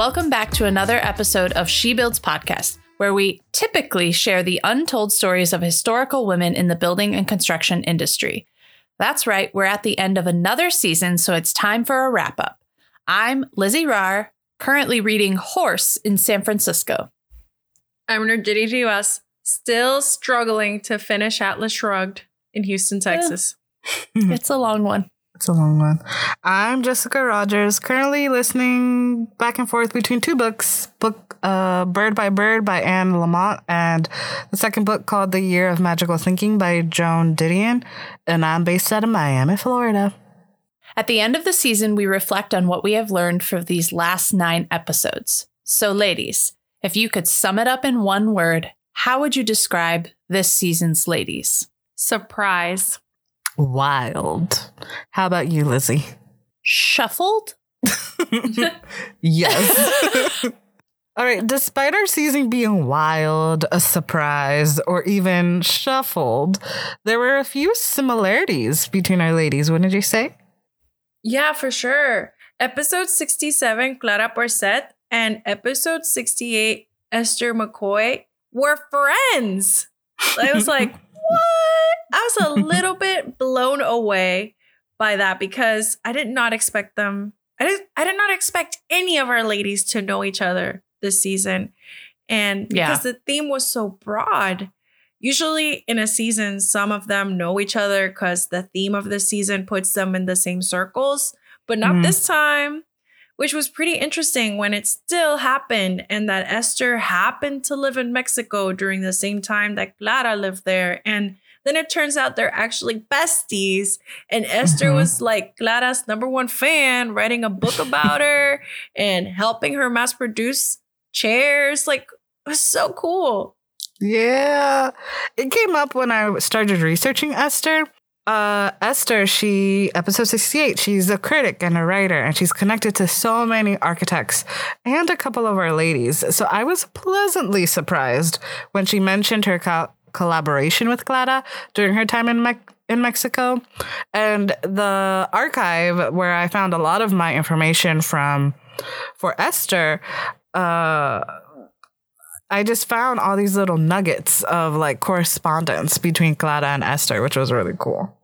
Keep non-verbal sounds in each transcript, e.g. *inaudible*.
Welcome back to another episode of She Builds Podcast, where we typically share the untold stories of historical women in the building and construction industry. That's right, we're at the end of another season, so it's time for a wrap up. I'm Lizzie Rar, currently reading Horse in San Francisco. I'm Nergiti G.U.S., still struggling to finish Atlas Shrugged in Houston, Texas. Yeah. *laughs* *laughs* it's a long one. It's a long one. I'm Jessica Rogers, currently listening back and forth between two books book uh, Bird by Bird by Anne Lamott, and the second book called The Year of Magical Thinking by Joan Didion. And I'm based out of Miami, Florida. At the end of the season, we reflect on what we have learned from these last nine episodes. So, ladies, if you could sum it up in one word, how would you describe this season's ladies? Surprise wild. How about you, Lizzie? Shuffled? *laughs* *laughs* yes. All right, despite our season being wild, a surprise, or even shuffled, there were a few similarities between our ladies, wouldn't you say? Yeah, for sure. Episode 67, Clara Porcet, and episode 68, Esther McCoy, were friends. I was like, what? I was a *laughs* little bit blown away by that because I did not expect them. I did, I did not expect any of our ladies to know each other this season. And because yeah. the theme was so broad, usually in a season, some of them know each other because the theme of the season puts them in the same circles, but not mm. this time, which was pretty interesting when it still happened and that Esther happened to live in Mexico during the same time that Clara lived there. And then it turns out they're actually besties. And Esther mm-hmm. was like Clara's number one fan, writing a book about her *laughs* and helping her mass produce chairs. Like, it was so cool. Yeah. It came up when I started researching Esther. Uh, Esther, she, episode 68, she's a critic and a writer, and she's connected to so many architects and a couple of our ladies. So I was pleasantly surprised when she mentioned her co- collaboration with Clara during her time in Me- in Mexico, and the archive where I found a lot of my information from for Esther. Uh, I just found all these little nuggets of like correspondence between Clara and Esther, which was really cool.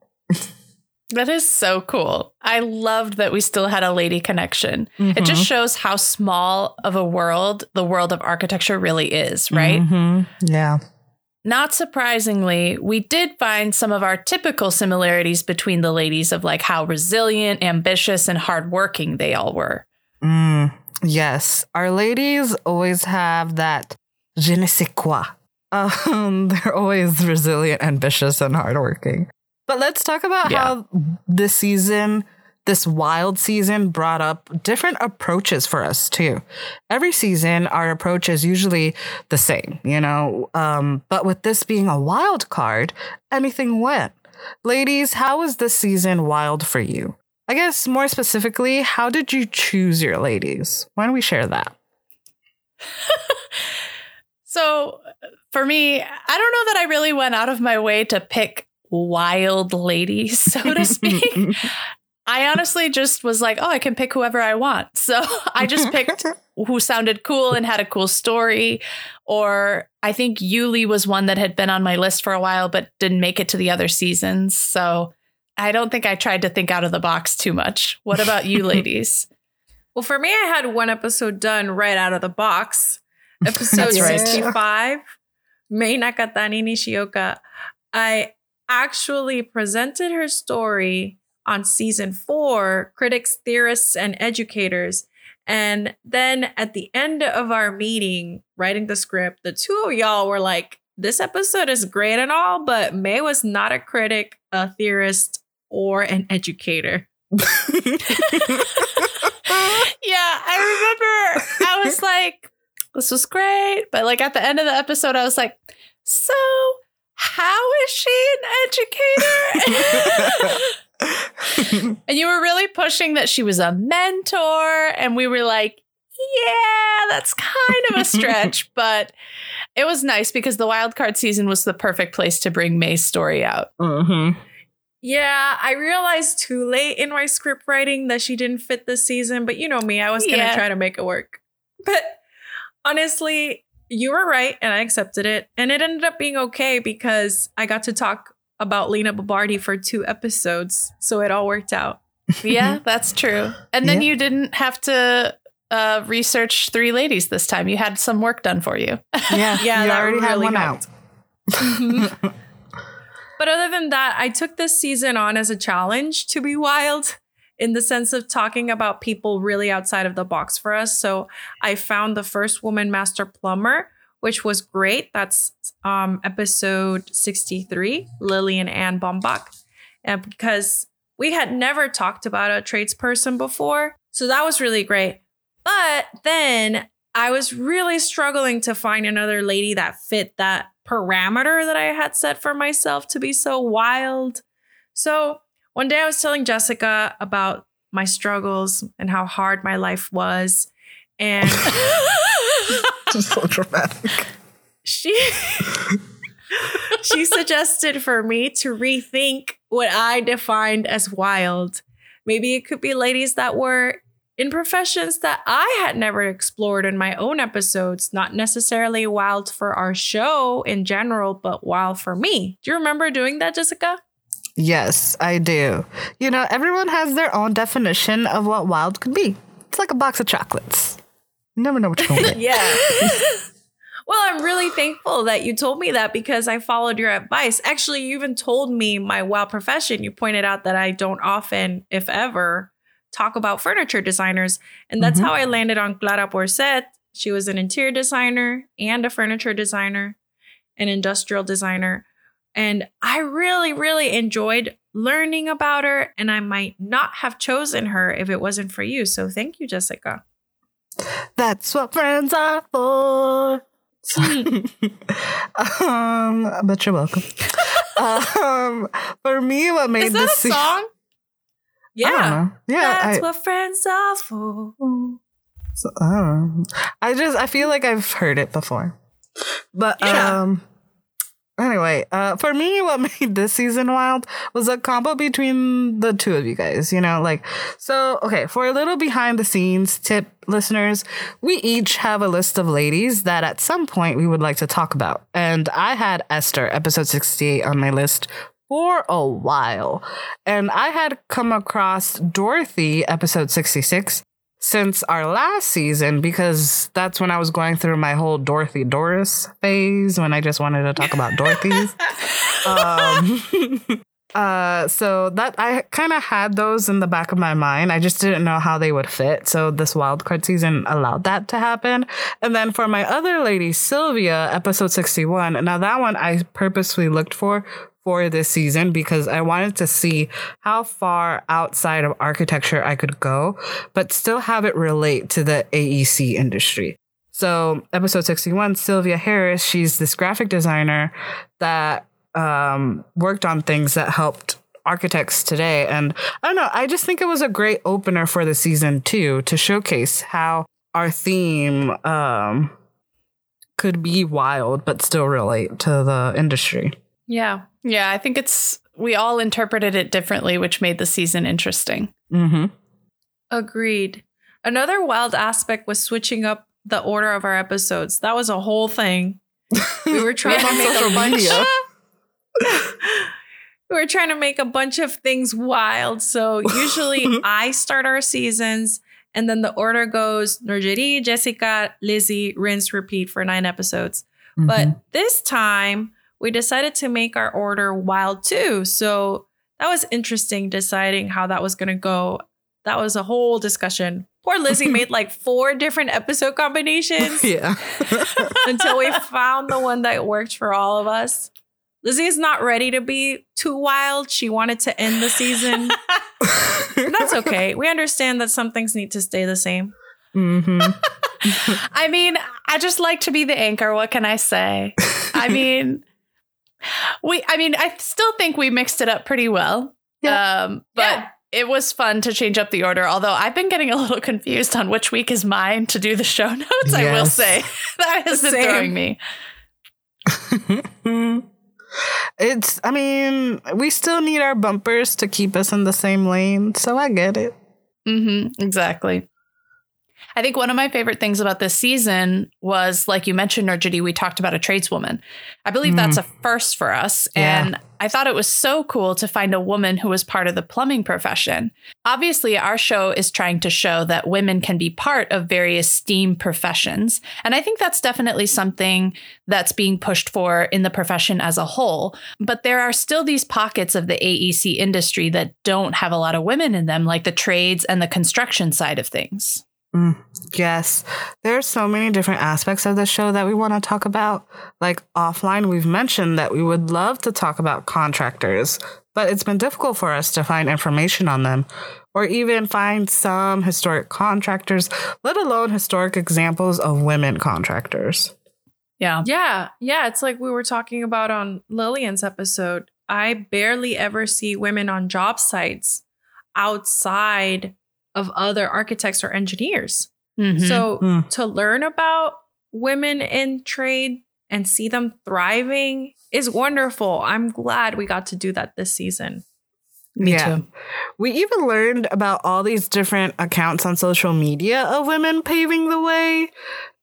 That is so cool. I loved that we still had a lady connection. Mm-hmm. It just mm-hmm. shows how small of a world the world of architecture really is, right? Mm-hmm. Yeah. Not surprisingly, we did find some of our typical similarities between the ladies of like how resilient, ambitious, and hardworking they all were. Mm, yes. Our ladies always have that je ne sais quoi. *laughs* Um, they're always resilient, ambitious, and hardworking. But let's talk about yeah. how this season this wild season brought up different approaches for us too. Every season, our approach is usually the same, you know. Um, but with this being a wild card, anything went. Ladies, how was this season wild for you? I guess more specifically, how did you choose your ladies? Why don't we share that? *laughs* So for me, I don't know that I really went out of my way to pick wild ladies, *laughs* so to speak. *laughs* I honestly just was like, oh, I can pick whoever I want. *laughs* So I just picked who sounded cool and had a cool story. Or I think Eulie was one that had been on my list for a while, but didn't make it to the other seasons. So I don't think I tried to think out of the box too much. What about you, ladies? Well, for me, I had one episode done right out of the box. Episode That's right. 65, Mei Nakatani Nishioka. I actually presented her story on season four, critics, theorists, and educators. And then at the end of our meeting, writing the script, the two of y'all were like, this episode is great and all, but May was not a critic, a theorist, or an educator. *laughs* yeah, I remember I was like, this was great. But like at the end of the episode, I was like, so how is she an educator? *laughs* and you were really pushing that she was a mentor. And we were like, yeah, that's kind of a stretch. *laughs* but it was nice because the wild card season was the perfect place to bring May's story out. Mm-hmm. Yeah, I realized too late in my script writing that she didn't fit this season, but you know me, I was going to Yeah. try to make it work. But honestly, you were right and I accepted it. And it ended up being okay because I got to talk about Lina Bo Bardi for two episodes. So it all worked out. *laughs* Yeah, that's true. And then Yeah. you didn't have to uh, research three ladies this time. You had some work done for you. Yeah, *laughs* Yeah, you that already had really one helped. out. *laughs* But other than that, I took this season on as a challenge to be wild in the sense of talking about people really outside of the box for us. So I found the first woman master plumber, which was great. That's um, episode 63, Lillian Ann Baumbach. And because we had never talked about a tradesperson before. So that was really great. But then I was really struggling to find another lady that fit that parameter that I had set for myself to be so wild. So one day I was telling Jessica about my struggles and how hard my life was. And *laughs* so dramatic. she she suggested for me to rethink what I defined as wild. Maybe it could be ladies that were in professions that I had never explored in my own episodes, not necessarily wild for our show in general, but wild for me. Do you remember doing that, Jessica? Yes, I do. You know, everyone has their own definition of what wild could be. It's like a box of chocolates. You never know what you're going *laughs* to get. Yeah. *laughs* well, I'm really thankful that you told me that because I followed your advice. Actually, you even told me my wild profession. You pointed out that I don't often, if ever, talk about furniture designers. And that's Mhm. how I landed on Clara Porcet. She was an interior designer and a furniture designer, an industrial designer. And I really, really enjoyed learning about her. And I might not have chosen her if it wasn't for you. So thank you, Jessica. That's what friends are for. *laughs* um, but you're welcome. *laughs* um, for me, what made Is that this a se- song? Don't. Yeah, That's I, what friends are for. so- I don't know. I just I feel like I've heard it before, but Yeah. um. Anyway, uh, for me, *laughs* what made this season wild was a combo between the two of you guys. You know, like, so, okay, for a little behind the scenes tip, listeners, we each have a list of ladies that at some point we would like to talk about. And I had Esther, episode 68, on my list for a while. And I had come across Dorothy, episode 66, since our last season because that's when I was going through my whole Dorothy Doris phase when I just wanted to talk about Dorothy's. *laughs* um, *laughs* uh, so that I kind of had those in the back of my mind. I just didn't know how they would fit. So this wildcard season allowed that to happen. And then for my other lady, Sylvia, episode 61. Now that one I purposely looked for for this season because I wanted to see how far outside of architecture I could go, but still have it relate to the AEC industry. So, episode 61, Sylvia Harris, she's this graphic designer that um, worked on things that helped architects today. And I don't know, I just think it was a great opener for the season too to showcase how our theme um, could be wild but still relate to the industry. Yeah. Yeah, I think it's we all interpreted it differently, which made the season interesting. Mm-hmm. Agreed. Another wild aspect was switching up the order of our episodes. That was a whole thing. We were *laughs* trying to make a bunch. media. *laughs* we were trying to make a bunch of things wild. So usually *laughs* I start our seasons, and then the order goes Nurjeri, Jessica, Lizzie, rinse, repeat for nine episodes. Mm-hmm. But this time we decided to make our order wild too. So that was interesting deciding how that was going to go. That was a whole discussion. Poor Lizzie *laughs* made like four different episode combinations *laughs* yeah. *laughs* until we found the one that worked for all of us. Lizzie is not ready to be too wild. She wanted to end the season. That's okay. We understand that some things need to stay the same. hmm I mean, I just like to be the anchor. What can I say? I mean, we I mean, I still think we mixed it up pretty well. Um, but Yeah. it was fun to change up the order, although I've been getting a little *laughs* confused on which week is mine to do the show *laughs* notes, I will say. *laughs* that has been throwing me. it's, I mean, we still need our bumpers to keep us in the same lane. So I get it. Mm-hmm, exactly. I think one of my favorite things about this season was, like you mentioned, Nurjity, we talked about a tradeswoman. I believe that's mm. a first for us. Yeah. And I thought it was so cool to find a woman who was part of the plumbing profession. Obviously, our show is trying to show that women can be part of various STEAM professions. And I think that's definitely something that's being pushed for in the profession as a whole. But there are still these pockets of the AEC industry that don't have a lot of women in them, like the trades and the construction side of things. Yes. There are so many different aspects of the show that we want to talk about. Like offline, we've mentioned that we would love to talk about contractors, but it's been difficult for us to find information on them or even find some historic contractors, let alone historic examples of women contractors. Yeah. Yeah. Yeah. It's like we were talking about on Lillian's episode. I barely ever see women on job sites outside of other architects or engineers. Mhm. So Mm. to learn about women in trade and see them thriving is wonderful. I'm glad we got to do that this season. me yeah. too. We even learned about all these different accounts on social media of women paving the way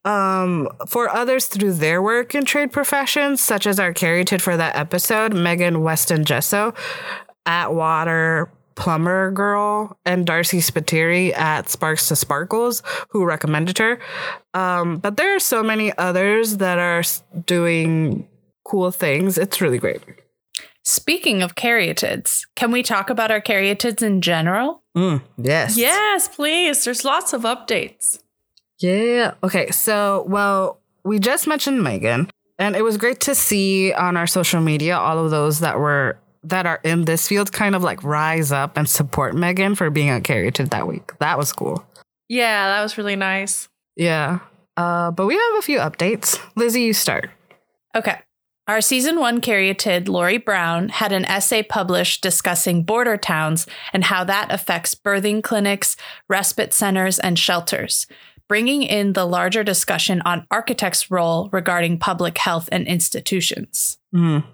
um, for others through their work in trade professions, such as our curated for that episode, Megan Weston Gesso at Water Plumber Girl and Darcy Spiteri at Sparks to Sparkles, who recommended her. Um, but there are so many others that are doing cool things. It's really great. Speaking of caryatids, can we talk about our caryatids in general? Mm, yes. Yes, please. There's lots of updates. Yeah. Okay. So, well, we just mentioned Megan, and it was great to see on our social media all of those that were that are in this field kind of like rise up and support Megan for being a caryatid that week. That was cool. Yeah, that was really nice. Yeah. Uh, but we have a few updates. Lizzie, you start. Okay. Our season one caryatid, Lori Brown, had an essay published discussing border towns and how that affects birthing clinics, respite centers, and shelters, bringing in the larger discussion on architects' role regarding public health and institutions. Mm.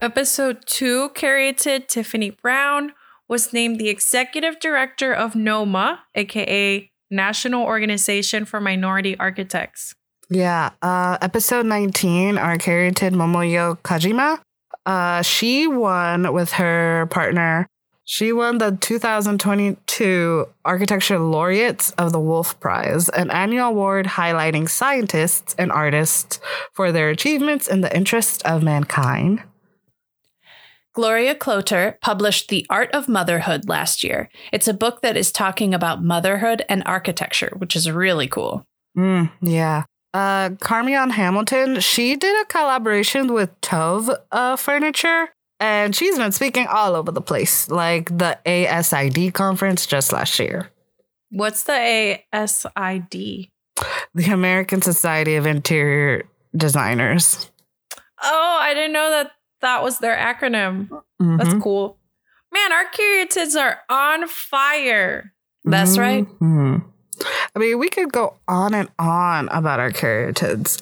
Episode two, caryatid Tiffany Brown was named the executive director of NOMA, aka National Organization for Minority Architects. Yeah. Uh, episode 19, our caryatid Momoyo Kajima. Uh, she won with her partner. She won the 2022 Architecture Laureates of the Wolf Prize, an annual award highlighting scientists and artists for their achievements in the interest of mankind. Gloria Cloter published The Art of Motherhood last year. It's a book that is talking about motherhood and architecture, which is really cool. Mm, yeah. Uh, Carmeon Hamilton, she did a collaboration with Tov uh, Furniture And she's been speaking all over the place, like the ASID conference just last year. What's the ASID? The American Society of Interior Designers. Oh, I didn't know that that was their acronym. That's Mhm. cool. Man, our caryatids are on fire. That's right. Mhm. I mean, we could go on and on about our caryatids.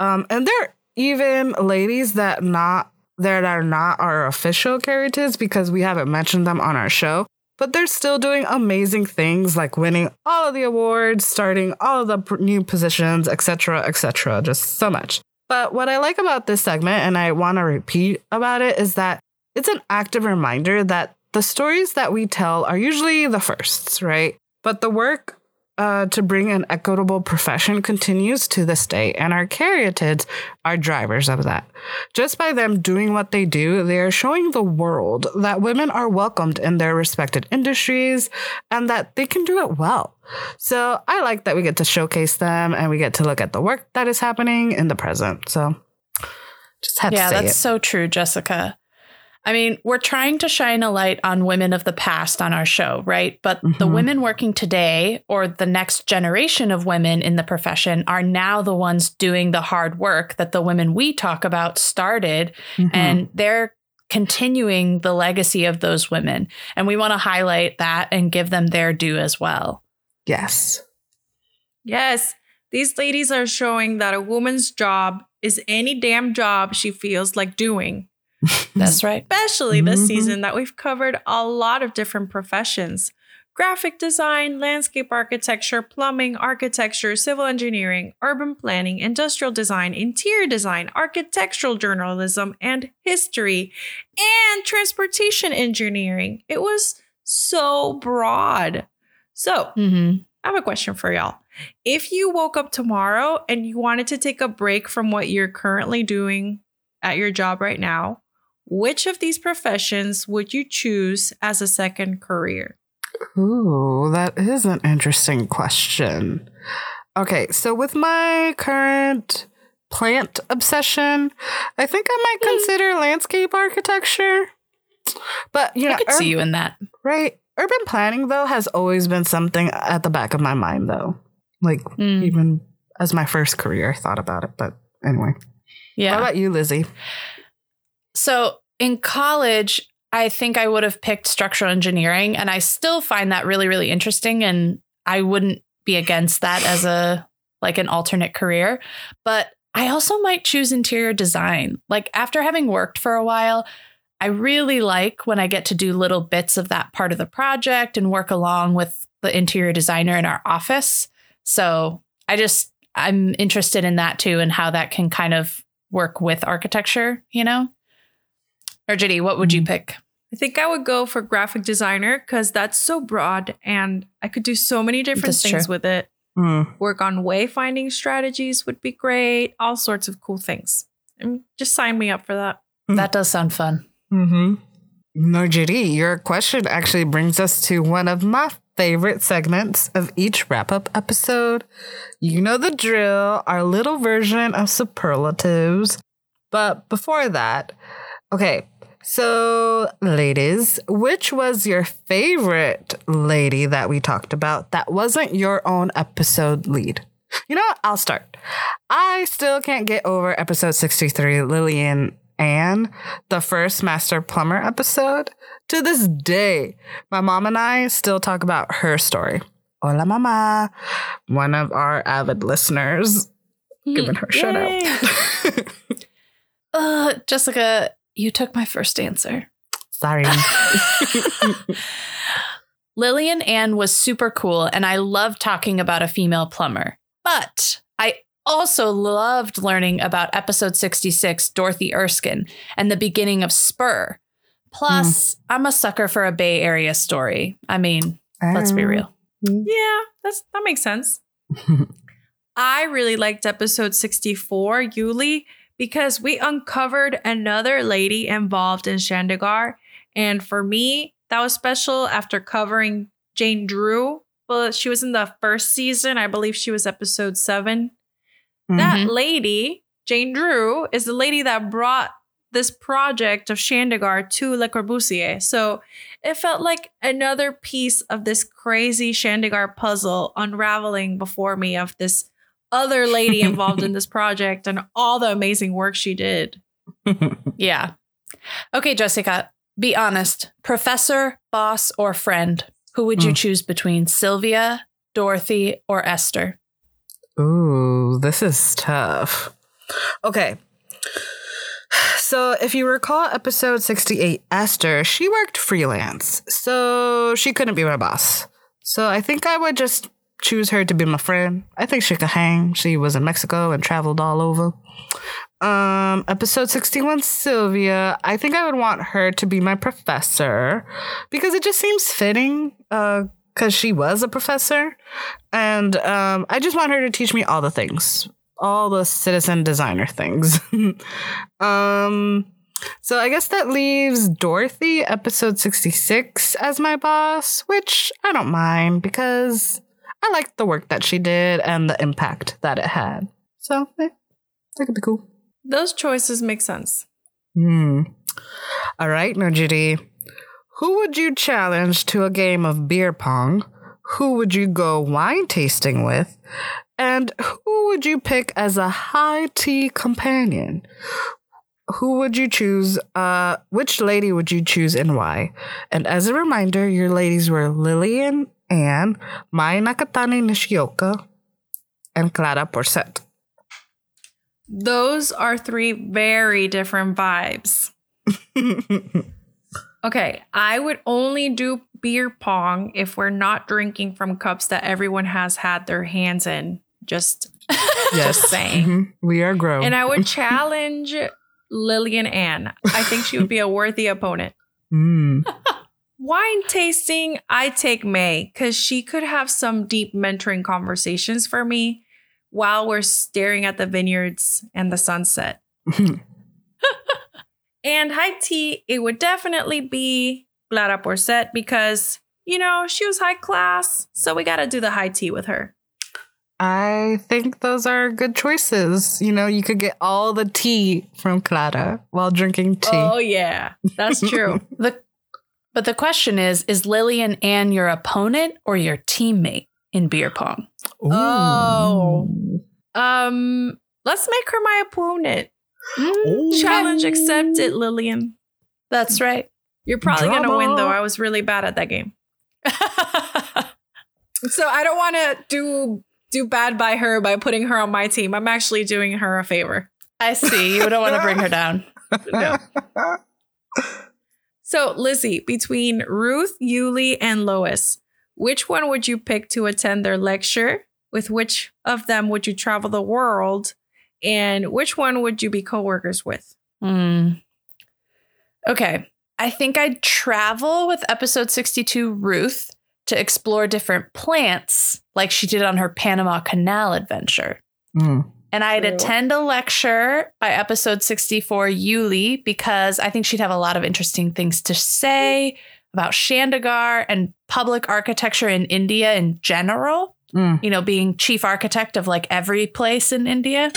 Um, and there are even ladies that not that are not our official caryatids because we haven't mentioned them on our show. But they're still doing amazing things like winning all of the awards, starting all of the new positions, etc., etc. Just so much. But what I like about this segment, and I want to repeat about it, is that it's an active reminder that the stories that we tell are usually the firsts, right? But the work uh, to bring an equitable profession continues to this day, and our caryatids are drivers of that. Just by them doing what they do, they are showing the world that women are welcomed in their respected industries and that they can do it well. So I like that we get to showcase them and we get to look at the work that is happening in the present. So just had yeah, to say that's it. so true, Jessica. I mean, we're trying to shine a light on women of the past on our show, right? But the Mhm. women working today or the next generation of women in the profession are now the ones doing the hard work that the women we talk about started Mhm. and they're continuing the legacy of those women. And we want to highlight that and give them their due as well. yes. Yes, these ladies are showing that a woman's job is any damn job she feels like doing. That's *laughs* right. Especially this Mhm. season that we've covered a lot of different professions. Graphic design, landscape architecture, plumbing, architecture, civil engineering, urban planning, industrial design, interior design, architectural journalism, and history, and transportation engineering. It was so broad. So, hmm I have a question for y'all. If you woke up tomorrow and you wanted to take a break from what you're currently doing at your job right now, which of these professions would you choose as a second career? Ooh, that is an interesting question. Okay, so with my current plant obsession, I think I might consider landscape architecture. But you know, I could ur- see you in that. right? Urban planning though has always been something at the back of my mind though. Like Mm, even as my first career, I thought about it. But anyway, yeah. what about you, Lizzie? So in college, I think I would have picked structural engineering, and I still find that really, really interesting. And I wouldn't be against that as a like an alternate career. But I also might choose interior design. Like after having worked for a while, I really like when I get to do little bits of that part of the project and work along with the interior designer in our office. So I just I'm interested in that too and how that can kind of work with architecture, you know? Or Judy, what would you pick? I think I would go for graphic designer because that's so broad and I could do so many different That's things true. with it. Hmm. Work on wayfinding strategies would be great, all sorts of cool things. And just sign me up for that. That does sound fun. Mm-hmm. No, Judy, your question actually brings us to one of my favorite segments of each wrap up episode. You know the drill, our little version of superlatives. But before that, okay, so ladies, which was your favorite lady that we talked about that wasn't your own episode lead? You know what? I'll start. I still can't get over episode 63, Lillian Anne, the first Master Plumber episode. To this day, my mom and I still talk about her story. Hola, mama. One of our avid listeners. Giving her a shout out. *laughs* Uh, Jessica, you took my first answer. Sorry. *laughs* Lillian Ann was super cool, and I loved talking about a female plumber. But I also loved learning about episode 66, Dorothy Erskine, and the beginning of Spur. Plus, mm. I'm a sucker for a Bay Area story. I mean, let's be oh. real. Mm-hmm. Yeah, that's that makes sense. *laughs* I really liked episode 64, Eulie, because we uncovered another lady involved in Chandigarh. And for me, that was special after covering Jane Drew. Well, she was in the first season. I believe she was episode seven. That Mhm. lady, Jane Drew, is the lady that brought this project of Chandigarh to Le Corbusier. So it felt like another piece of this crazy Chandigarh puzzle unraveling before me of this other lady involved in *laughs* this project and all the amazing work she did. *laughs* Yeah. Okay, Jessica, be honest. Professor, boss, or friend? Who would you Hmm. choose between Sylvia, Dorothy, or Esther? Ooh, this is tough. Okay. So, if you recall episode 68, Esther, she worked freelance. So, she couldn't be my boss. So, I think I would just choose her to be my friend. I think she could hang. She was in Mexico and traveled all over. Um, episode 61, Sylvia. I think I would want her to be my professor because it just seems fitting. Uh, because she was a professor, and um, I just want her to teach me all the things, all the citizen designer things. *laughs* um, so I guess that leaves Dorothy, episode sixty-six, as my boss, which I don't mind because I liked the work that she did and the impact that it had. So eh, that could be cool. Those choices make sense. Hmm. All right, Nurjiti. Who would you challenge to a game of beer pong? Who would you go wine tasting with? And who would you pick as a high tea companion? Who would you choose? Uh, which lady would you choose and why? And as a reminder, your ladies were Lillian, Anne, Mai Nakatani Nishioka, and Clara Porcet. Those are three very different vibes. *laughs* Okay, I would only do beer pong if we're not drinking from cups that everyone has had their hands in. Just yes, saying. Mhm. we are grown. and I would *laughs* challenge Lillian Ann. I think she would be a worthy opponent. Mm. *laughs* Wine tasting, I take May because she could have some deep mentoring conversations for me while we're staring at the vineyards and the sunset. *laughs* And high tea, it would definitely be Clara Porcet because, you know, she was high class. So we got to do the high tea with her. I think those are good choices. You know, you could get all the tea from Clara while drinking tea. Oh, yeah. That's true. *laughs* The but the question is: Is Lillian Ann your opponent or your teammate in beer pong? Oh. um, let's make her my opponent. Challenge accepted, Lillian. That's right. You're probably going to win, though. I was really bad at that game. *laughs* So I don't want to do do bad by her by putting her on my team. I'm actually doing her a favor. I see. You don't want to bring her *laughs* down. No. So, Lizzie, between Ruth, Eulie, and Lois, which one would you pick to attend their lecture? With which of them would you travel the world? And which one would you be coworkers with? Hmm. Okay. I think I'd travel with episode 62 Ruth to explore different plants like she did on her Panama Canal adventure. Mm. And I'd True. attend a lecture by episode 64 Eulie because I think she'd have a lot of interesting things to say about Chandigarh and public architecture in India in general Mm. you know, being chief architect of like every place in India.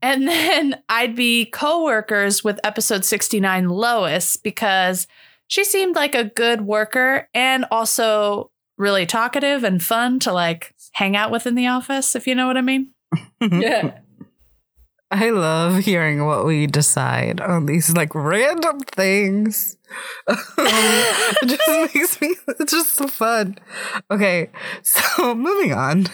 And *laughs* then I'd be co-workers with episode 69 Lois because she seemed like a good worker and also really talkative and fun to like hang out with in the office, if you know what I mean. Yeah. I love hearing what we decide on these like random things. *laughs* it just *laughs* makes me, it's just so fun. Okay, so *laughs* moving on.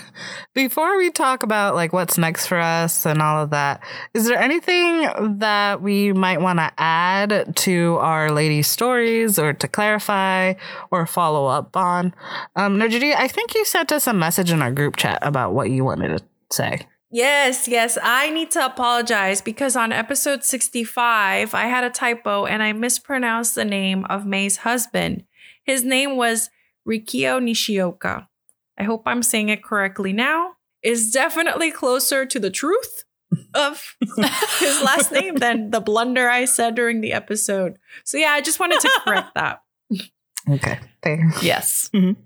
Before we talk about like what's next for us and all of that, is there anything that we might want to add to our lady stories or to clarify or follow up on? Um, Nurjiti, I think you sent us a message in our group chat about what you wanted to say. Yes, yes. I need to apologize because on episode 65, I had a typo and I mispronounced the name of May's husband. His name was Rikio Nishioka. I hope I'm saying it correctly now. Is definitely closer to the truth of *laughs* his last name than the blunder I said during the episode. So yeah, I just wanted to correct that. *laughs* Okay, there. Yes. Mhm.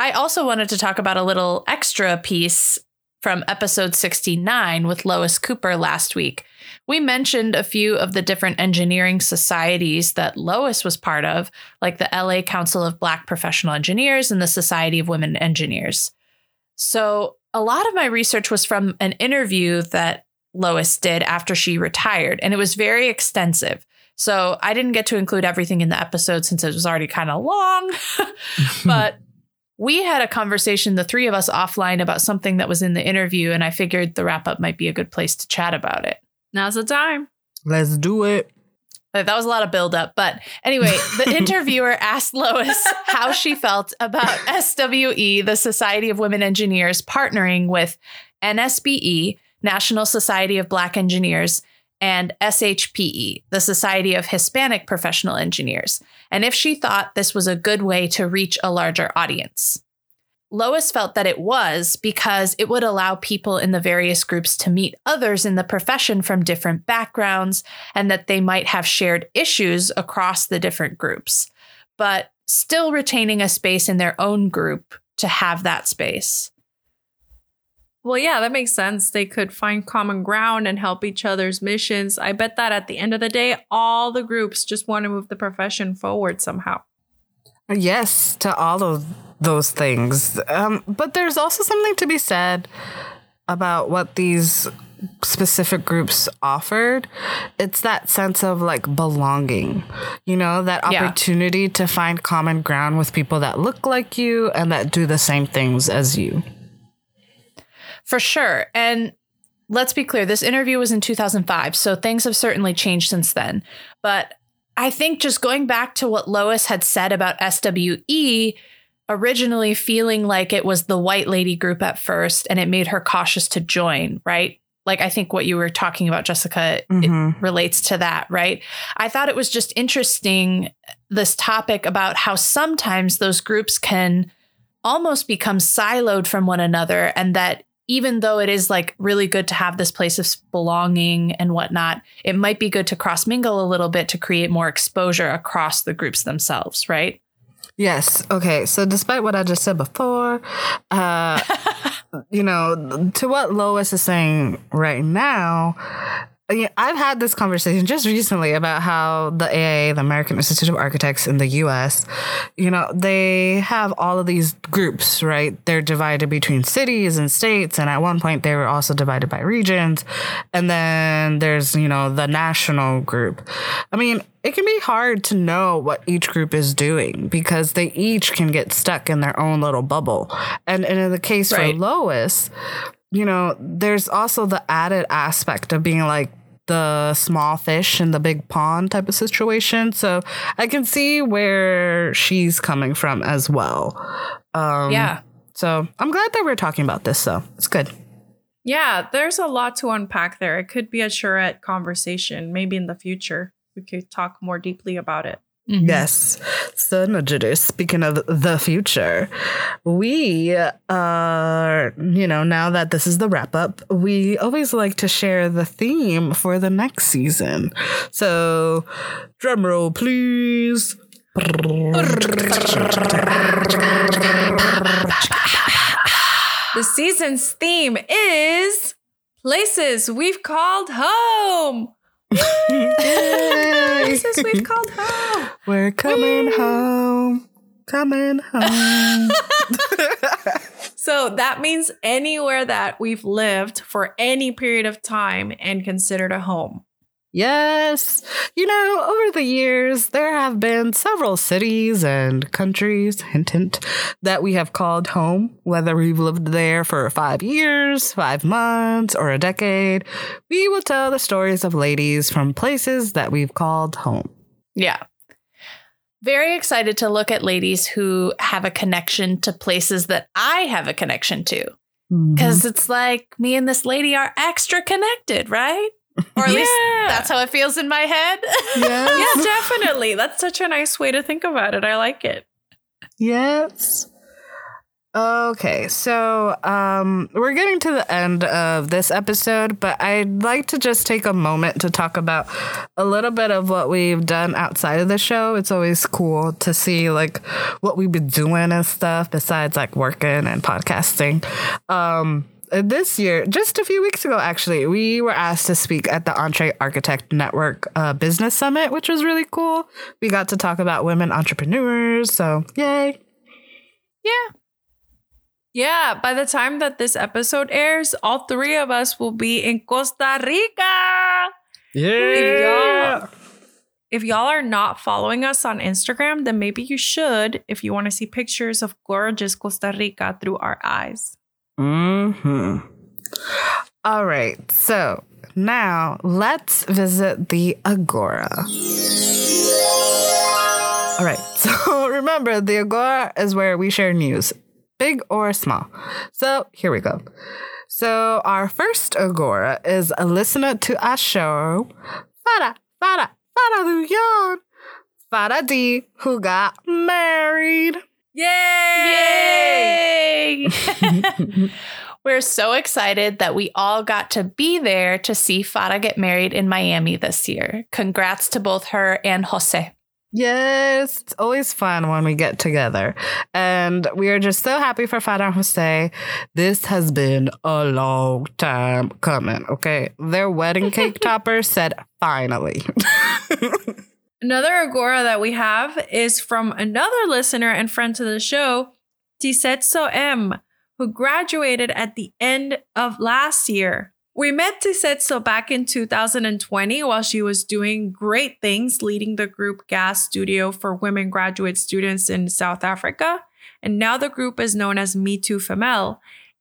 I also wanted to talk about a little extra piece from episode 69 with Lois Cooper last week. We mentioned a few of the different engineering societies that Lois was part of, like the LA Council of Black Professional Engineers and the Society of Women Engineers. So, a lot of my research was from an interview that Lois did after she retired, and it was very extensive. So, I didn't get to include everything in the episode since it was already kind of long, *laughs* but we had a conversation, the three of us offline, about something that was in the interview, and I figured the wrap up might be a good place to chat about it. Now's the time. Let's do it. That was a lot of buildup. But anyway, the *laughs* interviewer asked Lois how she felt about *laughs* SWE, the Society of Women Engineers, partnering with NSBE, National Society of Black Engineers, and SHPE, the Society of Hispanic Professional Engineers, and if she thought this was a good way to reach a larger audience. Lois felt that it was because it would allow people in the various groups to meet others in the profession from different backgrounds and that they might have shared issues across the different groups, but still retaining a space in their own group to have that space. Well, yeah, that makes sense. They could find common ground and help each other's missions. I bet that at the end of the day, all the groups just want to move the profession forward somehow. Yes, to all of those things. Um, but there's also something to be said about what these specific groups offered. It's that sense of like belonging, you know, that Yeah. opportunity to find common ground with people that look like you and that do the same things as you. For sure. And let's be clear this interview was in 2005, so things have certainly changed since then. But I think just going back to what Lois had said about SWE, originally feeling like it was the white lady group at first and it made her cautious to join, right? Like, I think what you were talking about, Jessica, Mhm. it relates to that, right? I thought it was just interesting, this topic about how sometimes those groups can almost become siloed from one another and that even though it is like really good to have this place of belonging and whatnot, it might be good to cross mingle a little bit to create more exposure across the groups themselves, right? Yes. Okay. So, despite what I just said before, uh, *laughs* you know, to what Lois is saying right now, I've had this conversation just recently about how the AIA, the American Institute of Architects in the US, you know, they have all of these groups, right? They're divided between cities and states. And at one point, they were also divided by regions. And then there's, you know, the national group. I mean, it can be hard to know what each group is doing because they each can get stuck in their own little bubble. And, and in the case Right. for Lois, you know, there's also the added aspect of being like the small fish in the big pond type of situation. So I can see where she's coming from as well. Um, yeah. So I'm glad that we're talking about this. So it's good. Yeah, there's a lot to unpack there. It could be a charrette conversation. Maybe in the future, we could talk more deeply about it. Mhm. Yes. So, Najidus, speaking of the future, we are, you know, now that this is the wrap up, we always like to share the theme for the next season. So, drum roll, please. The season's theme is places we've called home. Places we've called home. We're coming home. Coming home. *laughs* *laughs* So that means anywhere that we've lived for any period of time and considered a home. Yes. You know, over the years, there have been several cities and countries, hint, hint, that we have called home, whether we've lived there for five years, five months, or a decade. We will tell the stories of ladies from places that we've called home. Yeah. Very excited to look at ladies who have a connection to places that I have a connection to. Mm-hmm. Because it's like me and this lady are extra connected, right? Or at least that's how it feels in my head. *laughs* yes. Yeah, definitely. That's such a nice way to think about it. I like it. Yes. Okay, so um, we're getting to the end of this episode, but I'd like to just take a moment to talk about a little bit of what we've done outside of the show. It's always cool to see like what we've been doing and stuff besides like working and podcasting. Um, this year, just a few weeks ago, actually, we were asked to speak at the EntreArchitect Network uh, Business Summit, which was really cool. We got to talk about women entrepreneurs. So, yay. Yeah. Yeah, by the time that this episode airs, all three of us will be in Costa Rica. If y'all, if y'all are not following us on Instagram, then maybe you should if you want to see pictures of gorgeous Costa Rica through our eyes. Hmm. All right. So now let's visit the Agora. All right. *laughs* So remember, the Agora is where we share news, big or small. So here we go. So our first Agora is a listener to our show, Farah, Farah, Farah Luyan, Farah D, who got married. Yay! Yay! *laughs* We're so excited that we all got to be there to see Farah get married in Miami this year. Congrats to both her and Jose. Yes, it's always fun when we get together. And we are just so happy for Farah and Jose. This has been a long time coming, okay? Their wedding cake *laughs* topper said finally. *laughs* Another Agora that we have is from another listener and friend to the show, Tisetso M, who graduated at the end of last year. We met Tisetso back in 2020 while she was doing great things leading the group Gas Studio for women graduate students in South Africa. And now the group is known as Me Too Femel.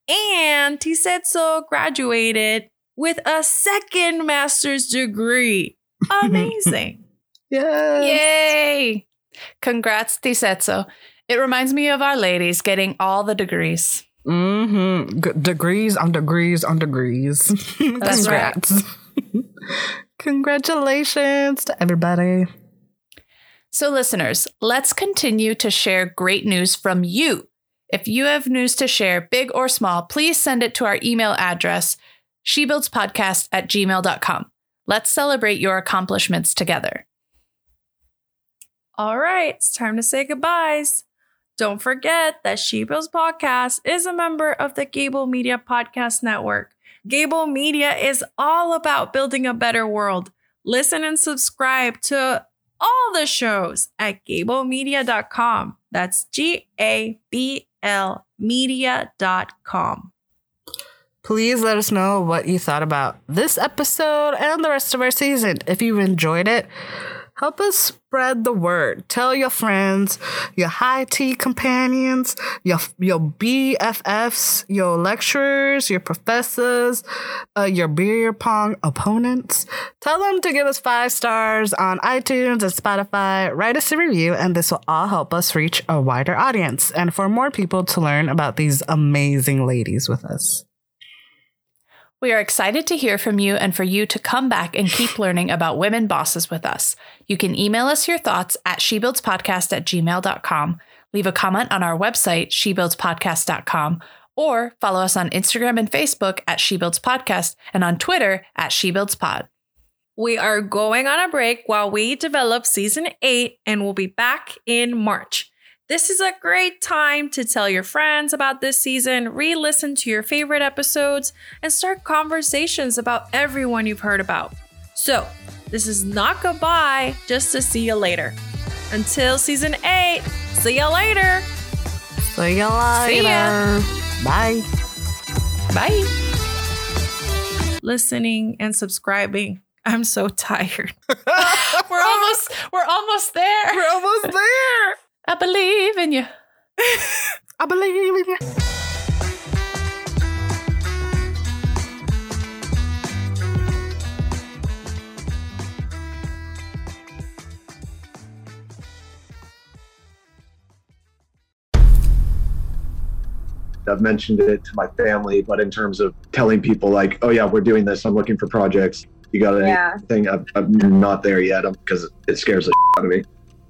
And Tisetso graduated with a second master's degree. *laughs* Amazing. Yes. Yay! Congrats, Tisetso. It reminds me of our ladies getting all the degrees. Mm-hmm. G- degrees on degrees on degrees. *laughs* That's right. Congrats. *laughs* Congratulations to everybody. So, listeners, let's continue to share great news from you. If you have news to share, big or small, please send it to our email address, shebuildspodcast at gmail.com. Let's celebrate your accomplishments together. All right, it's time to say goodbyes. Don't forget that She Builds Podcast is a member of the Gabl Media Podcast Network. Gabl Media is all about building a better world. Listen and subscribe to all the shows at gablmedia.com. That's G A B L media.com. Please let us know what you thought about this episode and the rest of our season. If you enjoyed it, help us spread the word. Tell your friends, your high tea companions, your your BFFs, your lecturers, your professors, uh, your beer pong opponents. Tell them to give us five stars on iTunes and Spotify. Write us a review, and this will all help us reach a wider audience and for more people to learn about these amazing ladies with us. We are excited to hear from you and for you to come back and keep learning about women bosses with us. You can email us your thoughts at shebuildspodcast at gmail.com, leave a comment on our website, shebuildspodcast.com, or follow us on Instagram and Facebook at shebuildspodcast and on Twitter at shebuildspod. We are going on a break while we develop season eight and we'll be back in March. This is a great time to tell your friends about this season, re listen to your favorite episodes, and start conversations about everyone you've heard about. So, this is not goodbye, just to see you later. Until season eight, see you later. See you later. See ya. Bye. Bye. Listening and subscribing. I'm so tired. *laughs* We're almost we're almost there. *laughs* We're almost there. I believe in you. *laughs* I believe in you. I've mentioned it to my family, but in terms of telling people like, oh yeah, we're doing this. I'm looking for projects. You got Yeah. anything? I'm, I'm not there yet because it scares the out of me.